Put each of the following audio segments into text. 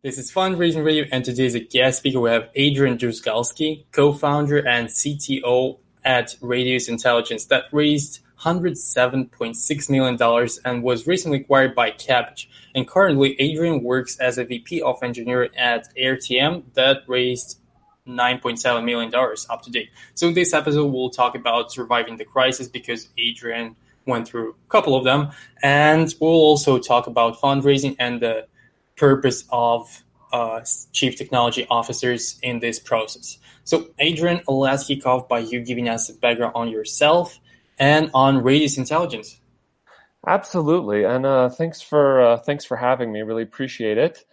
This is Fundraising Radio, and today as a guest speaker we have Adrian Druzgalski, co-founder and CTO at Radius Intelligence that raised $107.6 million and was recently acquired by Kabbage. And currently, Adrian works as a VP of engineering at AirTM that raised $9.7 million up to date. So in this episode, we'll talk about surviving the crisis because Adrian went through a couple of them. And we'll also talk about fundraising and the purpose of uh, chief technology officers in this process. So, Adrian, let's kick off by you giving us a background on yourself and on Radius Intelligence. Absolutely, and uh, thanks for uh, thanks for having me. Really appreciate it.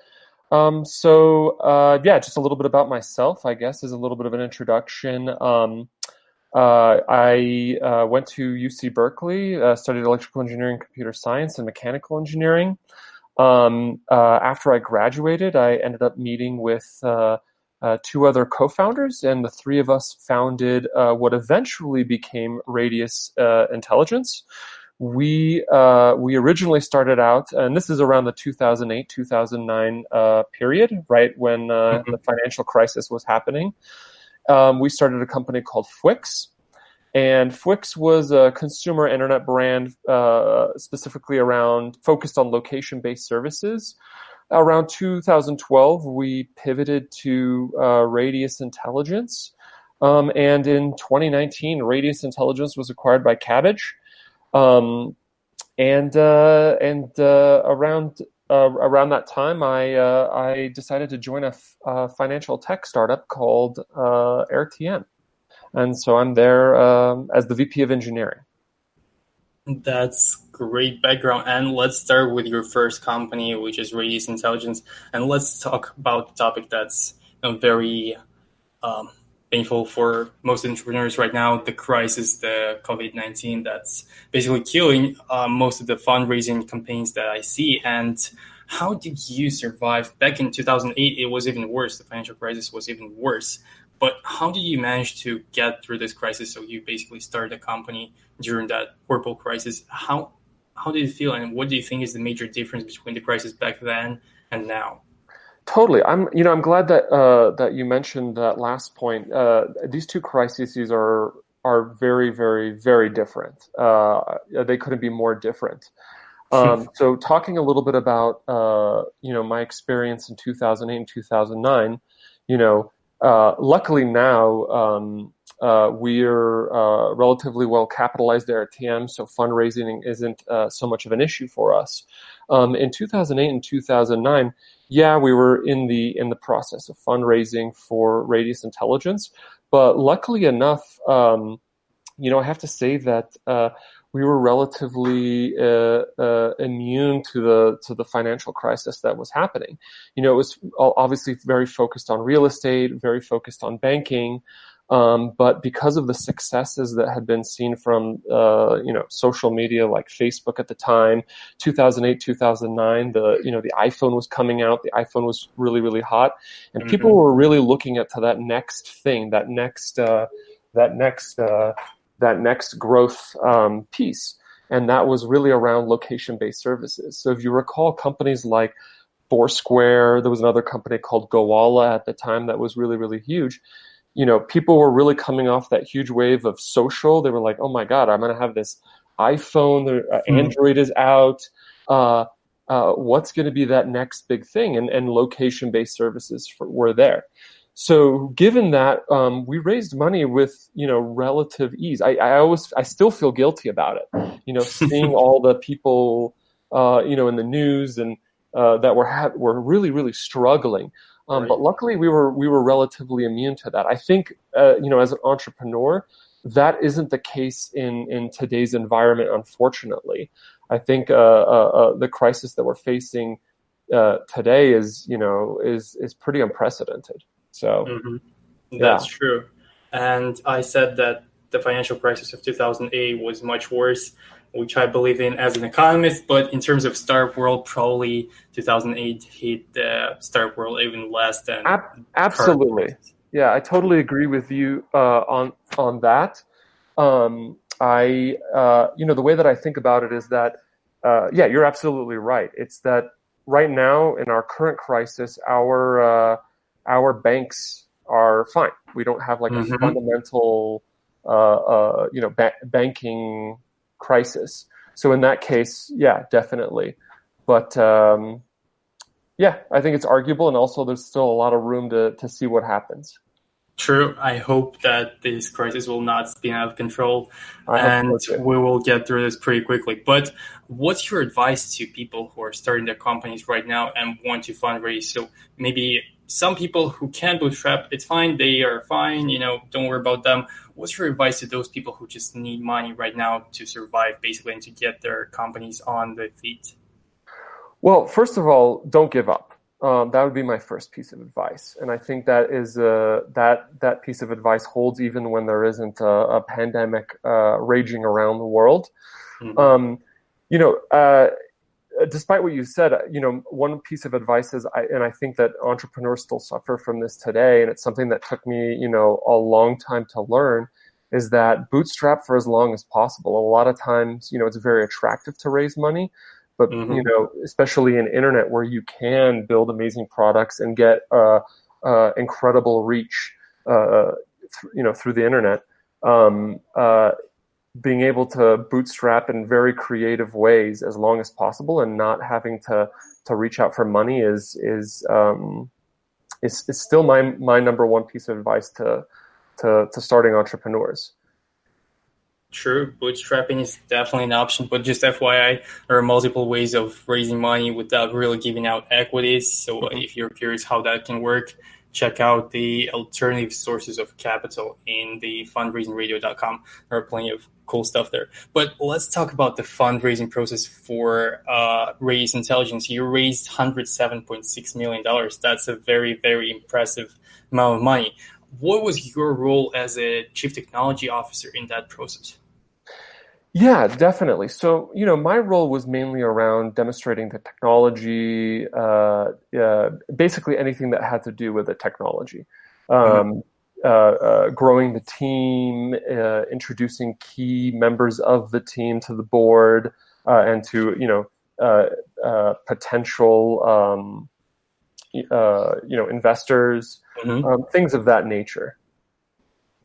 Um, so, uh, yeah, just a little bit about myself, I guess, is a little bit of an introduction. Um, uh, I uh, went to UC Berkeley, studied electrical engineering, computer science, and mechanical engineering. Um, uh, after I graduated, I ended up meeting with uh, uh, two other co-founders, and the three of us founded uh, what eventually became Radius uh, Intelligence. We uh, we originally started out, and this is around the 2008 2009 period, right when mm-hmm. the financial crisis was happening. Um, we started a company called Fwix, and Fwix was a consumer internet brand uh, specifically around focused on location based services. Around 2012, we pivoted to uh, Radius Intelligence. Um, and in 2019, Radius Intelligence was acquired by Kabbage. Um, and uh, and uh, around uh, around that time, I uh, I decided to join a, f- a financial tech startup called AirTM and so I'm there um, as the VP of engineering. That's great background. And let's start with your first company, which is Radius Intelligence, and let's talk about the topic that's you know, very um, painful for most entrepreneurs right now: the crisis, the COVID nineteen, that's basically killing uh, most of the fundraising campaigns that I see. And how did you survive? Back in 2008, it was even worse. The financial crisis was even worse. But how did you manage to get through this crisis? So you basically started a company during that horrible crisis. How how did you feel, and what do you think is the major difference between the crisis back then and now? Totally. I'm you know I'm glad that uh, that you mentioned that last point. Uh, these two crises are are very very very different. Uh, they couldn't be more different. Um, so talking a little bit about uh, you know my experience in 2008 and 2009, you know uh, luckily now um, uh, we're uh, relatively well capitalized there AirTM, so fundraising isn't uh, so much of an issue for us. Um, in 2008 and 2009, yeah, we were in the in the process of fundraising for Radius Intelligence, but luckily enough, um, you know, I have to say that uh, we were relatively uh, uh, immune to the to the financial crisis that was happening. You know, it was obviously very focused on real estate, very focused on banking, um, but because of the successes that had been seen from uh, you know social media like Facebook at the time, 2008, 2009, the you know the iPhone was coming out, the iPhone was really really hot, and mm-hmm. people were really looking at to that next thing, that next uh, that next uh, that next growth um, piece. And that was really around location based services. So if you recall, companies like Foursquare, there was another company called Gowalla at the time that was really, really huge. You know, people were really coming off that huge wave of social. They were like, oh my God, I'm going to have this iPhone, uh, mm-hmm. Android is out. Uh, uh, what's going to be that next big thing? And, and location based services for, were there. So given that, um, we raised money with you know relative ease. I, I always I still feel guilty about it. You know, seeing all the people uh, you know in the news and uh, that were ha- were really really struggling. Um, right. But luckily, we were we were relatively immune to that. I think uh, you know as an entrepreneur, that isn't the case in in today's environment. Unfortunately, I think uh, uh, uh, the crisis that we're facing today is you know is is pretty unprecedented. So mm-hmm. that's yeah. true. And I said that the financial crisis of 2008 was much worse, which I believe in as an economist. But in terms of startup world, probably 2008 hit the startup world even less than. Ab- absolutely. Yeah, I totally agree with you uh, on on that. Um, I, uh, you know, the way that I think about it is that, uh, yeah, you're absolutely right. It's that right now in our current crisis, our uh, our banks are fine. We don't have like mm-hmm. a fundamental, uh, uh, you know, ba- banking crisis. So in that case, yeah, definitely. But um, yeah, I think it's arguable, and also there's still a lot of room to to see what happens. True. I hope that this crisis will not spin out of control and we will get through this pretty quickly. But what's your advice to people who are starting their companies right now and want to fundraise? So maybe some people who can bootstrap, it's fine. They are fine. You know, don't worry about them. What's your advice to those people who just need money right now to survive, basically, and to get their companies on the feet? Well, first of all, don't give up. Um, that would be my first piece of advice, and I think that is uh, that that piece of advice holds even when there isn't a, a pandemic uh, raging around the world. Mm-hmm. Um, you know, uh, despite what you said, uh, you know, one piece of advice is, I, and I think that entrepreneurs still suffer from this today, and it's something that took me, you know, a long time to learn, is that bootstrap for as long as possible. A lot of times, you know, it's very attractive to raise money, but mm-hmm. you know, especially in internet where you can build amazing products and get uh, uh, incredible reach, uh, th- you know, through the internet. Um, uh, being able to bootstrap in very creative ways as long as possible and not having to to reach out for money is is um, is, is still my my number one piece of advice to to, to starting entrepreneurs. True, bootstrapping is definitely an option, but just FYI, there are multiple ways of raising money without really giving out equities. So mm-hmm. if you're curious how that can work, check out the alternative sources of capital in the fundraisingradio.com. There are plenty of cool stuff there. But let's talk about the fundraising process for uh, Radius Intelligence. You raised $107.6 million. That's a very, very impressive amount of money. What was your role as a chief technology officer in that process? Yeah, definitely. So, you know, my role was mainly around demonstrating the technology, uh, uh, basically anything that had to do with the technology. Um, mm-hmm. Uh, uh growing the team, uh, introducing key members of the team to the board, uh, and to, you know, potential, um, you know, investors, mm-hmm. um, things of that nature.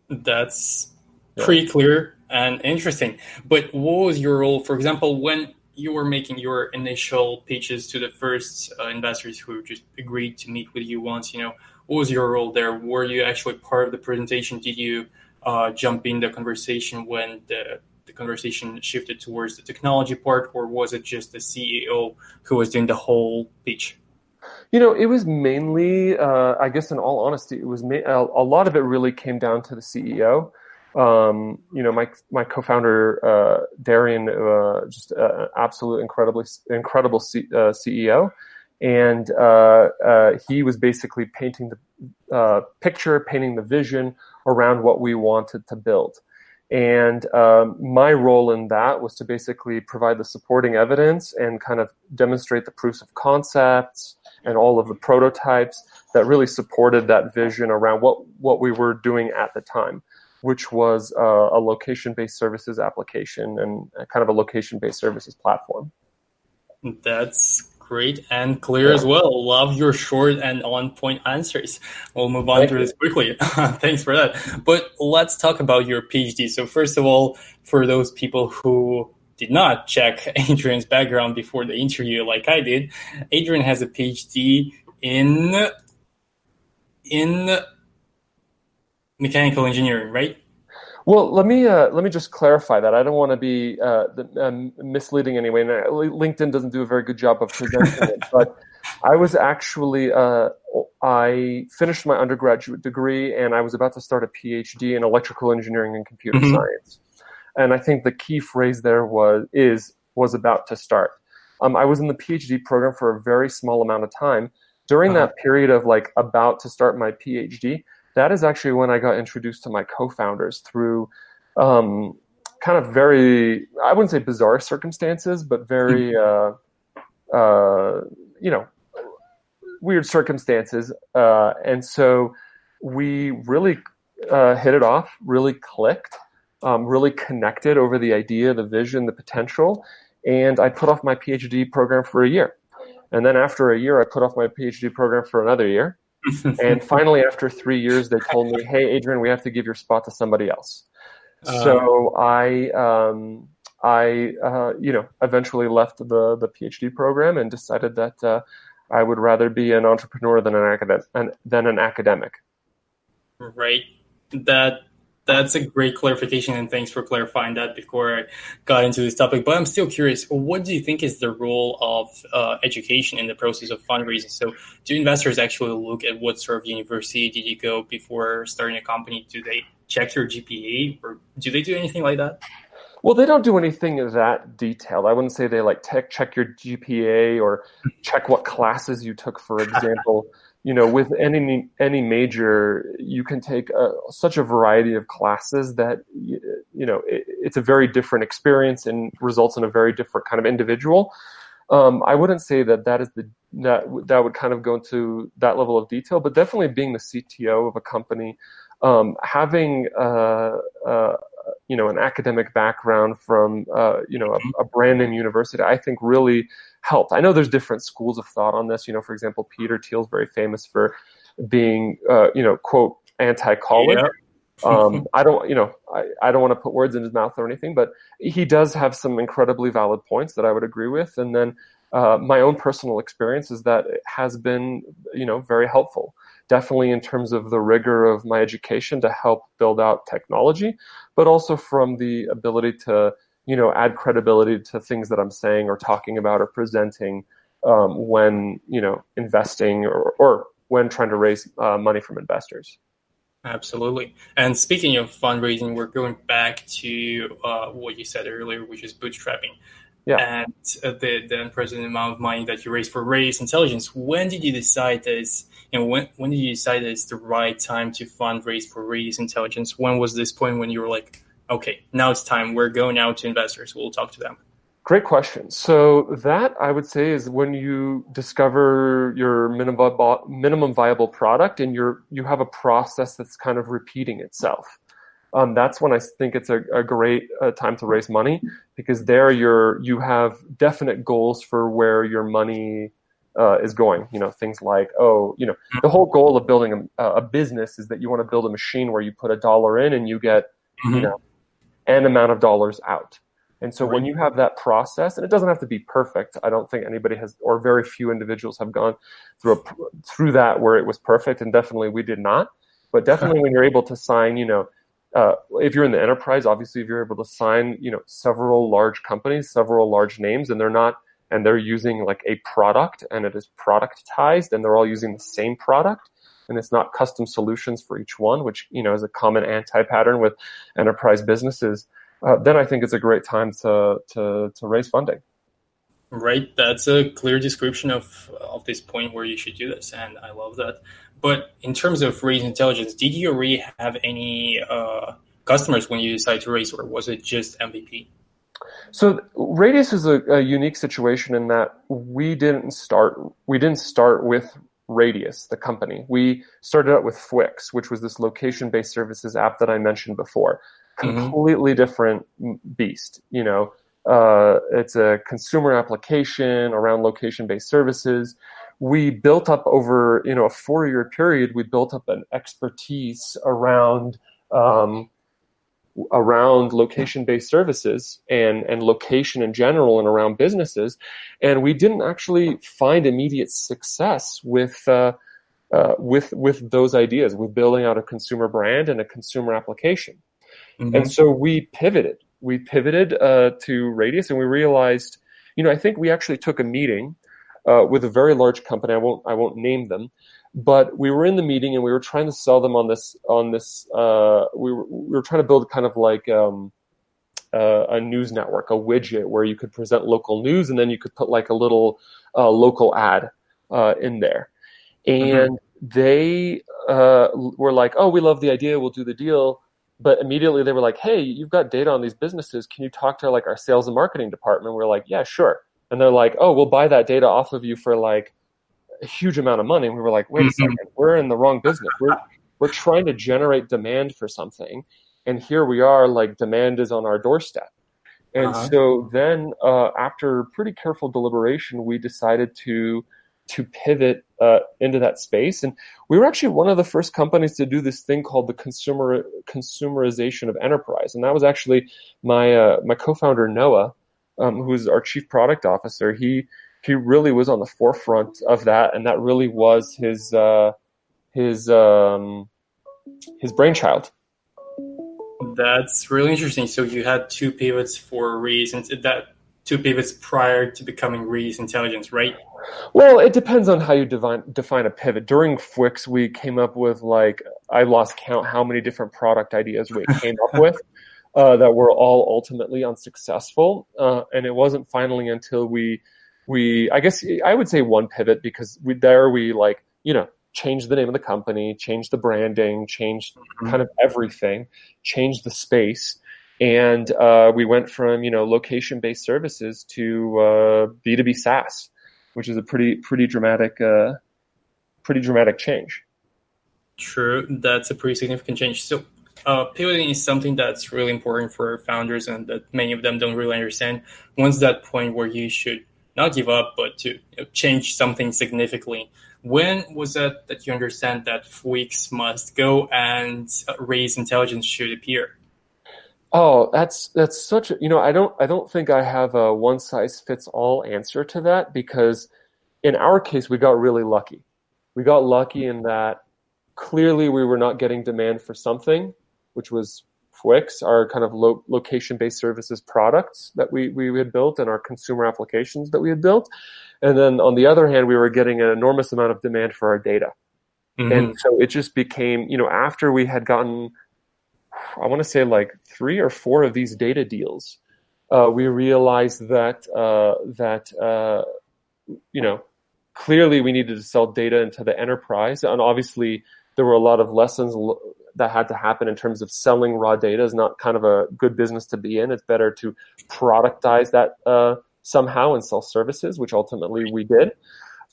That's pretty clear and interesting. But what was your role, for example, when you were making your initial pitches to the first uh, investors who just agreed to meet with you once? You know, what was your role there? Were you actually part of the presentation? Did you uh, jump in the conversation when the the conversation shifted towards the technology part, or was it just the CEO who was doing the whole pitch? You know, it was mainly, uh, I guess, in all honesty, it was ma- a, a, lot of it really came down to the CEO. Um, you know, my my co-founder uh, Darian, uh, just uh, absolute incredibly incredible C- uh, CEO, and uh, uh, he was basically painting the picture, painting the vision around what we wanted to build. And um, my role in that was to basically provide the supporting evidence and kind of demonstrate the proofs of concepts and all of the prototypes that really supported that vision around what, what we were doing at the time which was uh, a location-based services application and kind of a location-based services platform. That's great and clear yeah. as well. Love your short and on-point answers. We'll move on Thank through you. this quickly. Thanks for that. But let's talk about your PhD. So first of all, for those people who did not check Adrian's background before the interview like I did, Adrian has a PhD in in mechanical engineering, right? Well, let me uh, let me just clarify that. I don't want to be uh, um, misleading anyway. And LinkedIn doesn't do a very good job of presenting it, but I was actually uh, I finished my undergraduate degree and I was about to start a PhD in electrical engineering and computer mm-hmm. science. And I think the key phrase there was is was about to start. Um, I was in the PhD program for a very small amount of time. During uh-huh. that period of like about to start my PhD, that is actually when I got introduced to my co-founders through um, kind of very, I wouldn't say bizarre circumstances, but very, mm-hmm. uh, uh, you know, weird circumstances. Uh, and so we really uh, hit it off, really clicked, um, really connected over the idea, the vision, the potential. And I put off my PhD program for a year. And then after a year, I put off my PhD program for another year. and finally, after three years, they told me, "Hey, Adrian, we have to give your spot to somebody else." Uh, so I, um, I, uh, you know, eventually left the the PhD program and decided that uh, I would rather be an entrepreneur than an academic than an academic. Right. That that's a great clarification, and thanks for clarifying that before I got into this topic. But I'm still curious, what do you think is the role of uh, education in the process of fundraising? So, do investors actually look at what sort of university did you go before starting a company? Do they check your GPA, or do they do anything like that? Well, they don't do anything that detailed. I wouldn't say they like tech, check your GPA or check what classes you took, for example you know with any any major you can take a, such a variety of classes that you know it, it's a very different experience and results in a very different kind of individual. Um, i wouldn't say that that is the that that would kind of go into that level of detail but definitely being the cto of a company um, having uh, uh, you know an academic background from uh, you know a, a brand name university i think really helped. I know there's different schools of thought on this. You know, for example, Peter Thiel's very famous for being, uh, you know, quote anti-college. um, I don't, you know, I, I don't want to put words in his mouth or anything, but he does have some incredibly valid points that I would agree with. And then uh, my own personal experience is that it has been, you know, very helpful. Definitely in terms of the rigor of my education to help build out technology, but also from the ability to you know add credibility to things that I'm saying or talking about or presenting um, when you know investing or, or when trying to raise uh, money from investors. Absolutely. And speaking of fundraising, we're going back to uh, what you said earlier, which is bootstrapping. Yeah. And uh, the, the unprecedented amount of money that you raised for Radius Intelligence. When did you decide this? You know, when when did you decide that it's the right time to fundraise for Radius Intelligence? When was this point when you were like, okay, now it's time. We're going out to investors. We'll talk to them. Great question. So that I would say is when you discover your minimum minimum viable product and you're you have a process that's kind of repeating itself. Um, that's when I think it's a, a great uh, time to raise money because there you're you have definite goals for where your money uh, is going. You know things like oh you know the whole goal of building a, a business is that you want to build a machine where you put a dollar in and you get mm-hmm. you know an amount of dollars out. And so when you have that process, and it doesn't have to be perfect. I don't think anybody has, or very few individuals have gone through a, through that where it was perfect, and definitely we did not. But definitely when you're able to sign, you know, uh, if you're in the enterprise, obviously if you're able to sign, you know, several large companies, several large names, and they're not, and they're using like a product, and it is productized, and they're all using the same product, and it's not custom solutions for each one, which you know is a common anti-pattern with enterprise businesses, uh, then I think it's a great time to to to raise funding. Right, that's a clear description of of this point where you should do this, and I love that. But in terms of Radius Intelligence, did you already have any uh, customers when you decided to raise, or was it just MVP? So Radius is a, a, unique situation in that we didn't start we didn't start with Radius, the company. We started out with Fwix, which was this location-based services app that I mentioned before. Mm-hmm. Completely different beast. You know, uh, it's a consumer application around location-based services. We built up over you know a four-year period. We built up an expertise around um, around location based services and, and location in general and around businesses. And we didn't actually find immediate success with, uh, uh, with, with those ideas, with building out a consumer brand and a consumer application. Mm-hmm. And so we pivoted. We pivoted uh, to Radius and we realized, you know, I think we actually took a meeting uh, with a very large company. I won't, I won't name them. But we were in the meeting and we were trying to sell them on this on this uh, we, were, we were trying to build kind of like um, uh, a news network a widget where you could present local news and then you could put like a little uh, local ad uh, in there. And mm-hmm. they uh, were like oh we love the idea. We'll do the deal. But immediately they were like hey you've got data on these businesses. Can you talk to like our sales and marketing department? We're like yeah sure and they're like oh we'll buy that data off of you for like a huge amount of money. And we were like, wait a mm-hmm. second, we're in the wrong business. We're we're trying to generate demand for something, and here we are, like demand is on our doorstep. And Uh-huh. so then, uh, after pretty careful deliberation, we decided to to pivot uh, into that space. And we were actually one of the first companies to do this thing called the consumer consumerization of enterprise. And that was actually my uh, my co-founder Noah, um, who's our chief product officer. He he really was on the forefront of that, and that really was his uh, his um, his brainchild. That's really interesting. So you had two pivots for reasons that two pivots prior to becoming Radius Intelligence, right? Well, it depends on how you define define a pivot. During Fwix, we came up with like I lost count how many different product ideas we came up with uh, that were all ultimately unsuccessful. Uh, and it wasn't finally until we we I guess I would say one pivot because we there we like you know changed the name of the company, changed the branding, changed kind of everything, changed the space. And uh, we went from you know location based services to B two B SaaS which is a pretty pretty dramatic uh, pretty dramatic change. True, that's a pretty significant change. So, uh, pivoting is something that's really important for founders, and that many of them don't really understand. When's that point where you should not give up, but to you know, change something significantly? When was that that you understand that Fwix must go and Radius Intelligence should appear? Oh, that's that's such a you know I don't I don't think I have a one size fits all answer to that because in our case we got really lucky. We got lucky in that clearly we were not getting demand for something, which was Fwix, our kind of lo- location based services products that we we had built and our consumer applications that we had built, and then on the other hand we were getting an enormous amount of demand for our data, mm-hmm. and so it just became you know after we had gotten I want to say like three or four of these data deals, uh, we realized that uh, that uh, you know clearly we needed to sell data into the enterprise, and obviously there were a lot of lessons that had to happen in terms of selling raw data is not kind of a good business to be in. It's better to productize that uh, somehow and sell services, which ultimately we did.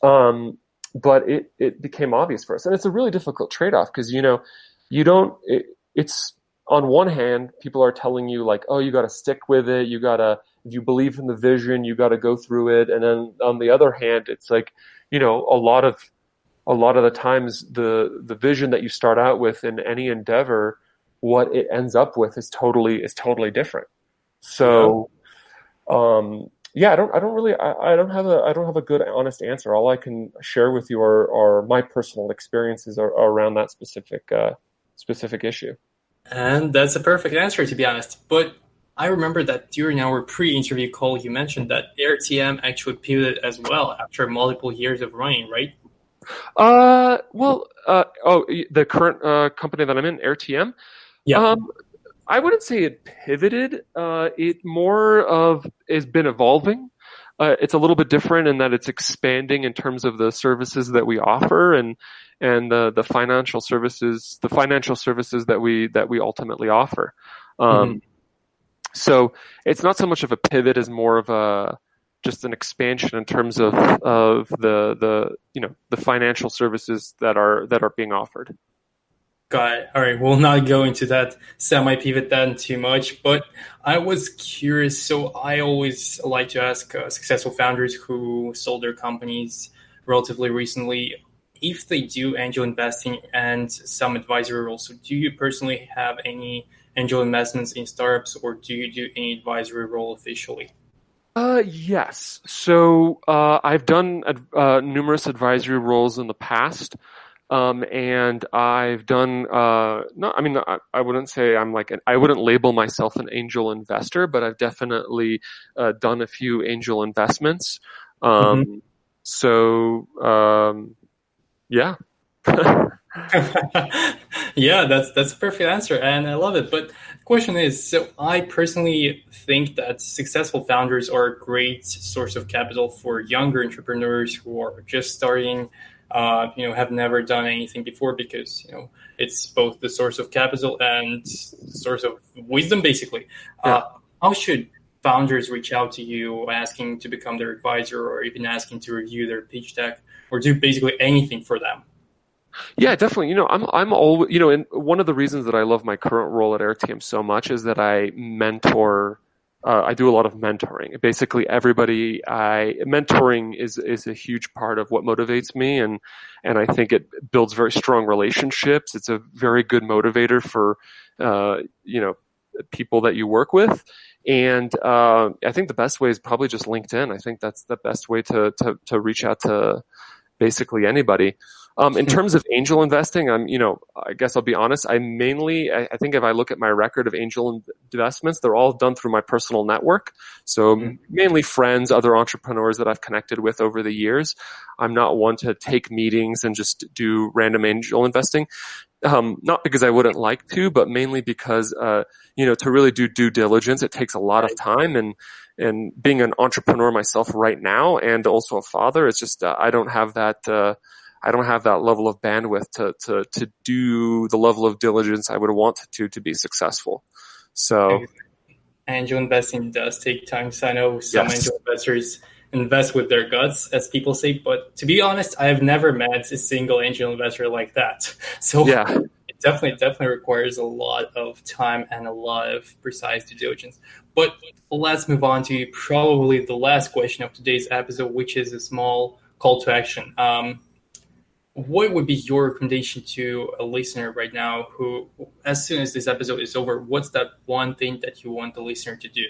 Um, but it it became obvious for us, and it's a really difficult trade off because you know you don't. It, it's on one hand, people are telling you like, oh, you got to stick with it. You got to, if you believe in the vision, you got to go through it. And then on the other hand, it's like, you know, a lot of, a lot of the times the, the vision that you start out with in any endeavor, what it ends up with is totally, is totally different. So, yeah. um, yeah, I don't, I don't really, I, I don't have a, I don't have a good, honest answer. All I can share with you are, are my personal experiences are, are around that specific, uh, specific issue. And that's a perfect answer, to be honest. But I remember that during our pre-interview call, you mentioned that AirTM actually pivoted as well after multiple years of running, right? Uh, well, uh, oh, the current uh, company that I'm in, AirTM. Yeah. Um, I wouldn't say it pivoted. Uh, it more of has been evolving. Uh, it's a little bit different in that it's expanding in terms of the services that we offer and and the the financial services the financial services that we that we ultimately offer. Um, mm-hmm. So it's not so much of a pivot as more of a just an expansion in terms of of the the you know the financial services that are that are being offered. Got it. All right, we'll not go into that semi pivot then too much, but I was curious. So I always like to ask uh, successful founders who sold their companies relatively recently if they do angel investing and some advisory roles. So do you personally have any angel investments in startups, or do you do any advisory role officially? Uh, yes. So uh, I've done uh, numerous advisory roles in the past. Um, and I've done, uh, no, I mean, I, I, wouldn't say I'm like, an, I wouldn't label myself an angel investor, but I've definitely uh, done a few angel investments. Um, mm-hmm. So, um, yeah. yeah, that's that's a perfect answer, and I love it. But question is, so I personally think that successful founders are a great source of capital for younger entrepreneurs who are just starting uh, you know, have never done anything before because, you know, it's both the source of capital and source of wisdom, basically. Yeah. Uh, how should founders reach out to you asking to become their advisor or even asking to review their pitch deck or do basically anything for them? Yeah, definitely. You know, I'm I'm always you know, and one of the reasons that I love my current role at AirTM so much is that I mentor uh, I do a lot of mentoring. Basically, everybody I mentoring is is a huge part of what motivates me, and and I think it builds very strong relationships. It's a very good motivator for uh, you know people that you work with. And uh, I think the best way is probably just LinkedIn. I think that's the best way to to, to reach out to basically anybody. Um, in terms of angel investing, I'm, you know, I guess I'll be honest. I mainly, I, I, think if I look at my record of angel investments, they're all done through my personal network. So mm-hmm. mainly friends, other entrepreneurs that I've connected with over the years. I'm not one to take meetings and just do random angel investing. Um, not because I wouldn't like to, but mainly because, uh, you know, to really do due diligence, it takes a lot of time and, and being an entrepreneur myself right now and also a father, it's just, uh, I don't have that, uh, I don't have that level of bandwidth to, to, to do the level of diligence I would want to to be successful. So, angel investing does take time. So I know some yes. angel investors invest with their guts, as people say. But to be honest, I have never met a single angel investor like that. So yeah. it definitely definitely requires a lot of time and a lot of precise due diligence. But let's move on to probably the last question of today's episode, which is a small call to action. Um, what would be your recommendation to a listener right now who, as soon as this episode is over, what's that one thing that you want the listener to do?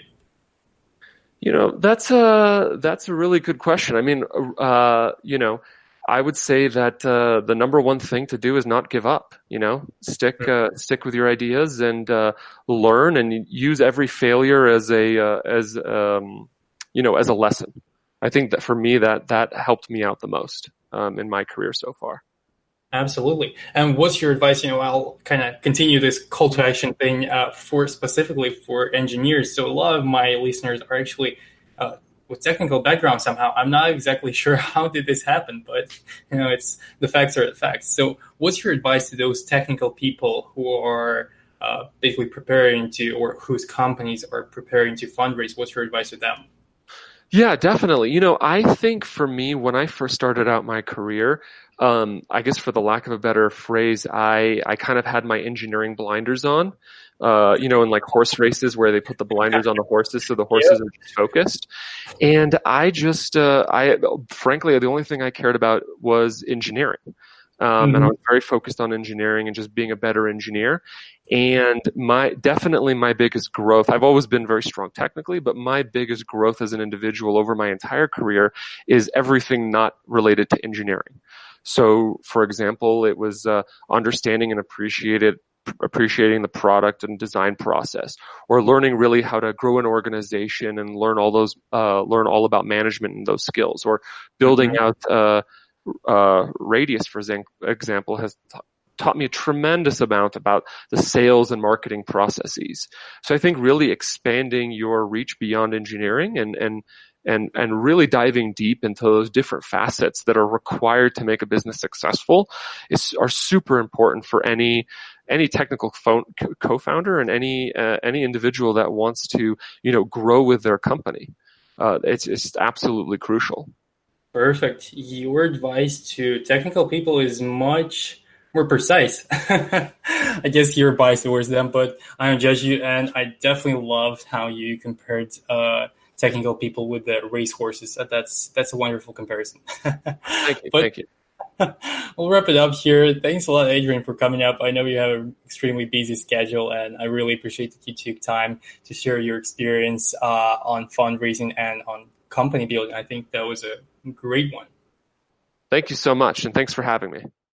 You know, that's a that's a really good question. I mean, uh, you know, I would say that uh, the number one thing to do is not give up. You know, stick uh, stick with your ideas and uh, learn, and use every failure as a uh, as um, you know as a lesson. I think that for me that that helped me out the most um, in my career so far. Absolutely. And what's your advice? You know, I'll kind of continue this call to action thing uh, for specifically for engineers. So a lot of my listeners are actually uh, with technical background somehow. I'm not exactly sure how did this happen, but you know, it's the facts are the facts. So what's your advice to those technical people who are uh, basically preparing to, or whose companies are preparing to fundraise? What's your advice to them? Yeah, definitely. You know, I think for me, when I first started out my career, um, I guess for the lack of a better phrase, I, I kind of had my engineering blinders on. Uh, you know, in like horse races where they put the blinders on the horses so the horses are just focused. And I just, uh, I, frankly, the only thing I cared about was engineering. Um, mm-hmm. and I was very focused on engineering and just being a better engineer. And my definitely my biggest growth. I've always been very strong technically, but my biggest growth as an individual over my entire career is everything not related to engineering. So, for example, it was uh, understanding and appreciated appreciating the product and design process or learning really how to grow an organization and learn all those uh, learn all about management and those skills or building mm-hmm. out uh, uh, radius for example has t- taught me a tremendous amount about the sales and marketing processes so i think really expanding your reach beyond engineering and and and and really diving deep into those different facets that are required to make a business successful is are super important for any any technical co-founder and any uh, any individual that wants to you know grow with their company. Uh, it's it's absolutely crucial. Perfect. Your advice to technical people is much more precise. I guess you're biased towards them, but I don't judge you, and I definitely loved how you compared uh, technical people with the race horses. That's that's a wonderful comparison. thank you. but, thank you. we'll wrap it up here. Thanks a lot, Adrian, for coming up. I know you have an extremely busy schedule, and I really appreciate that you took time to share your experience uh, on fundraising and on company building. I think that was a great one. Thank you so much, and thanks for having me.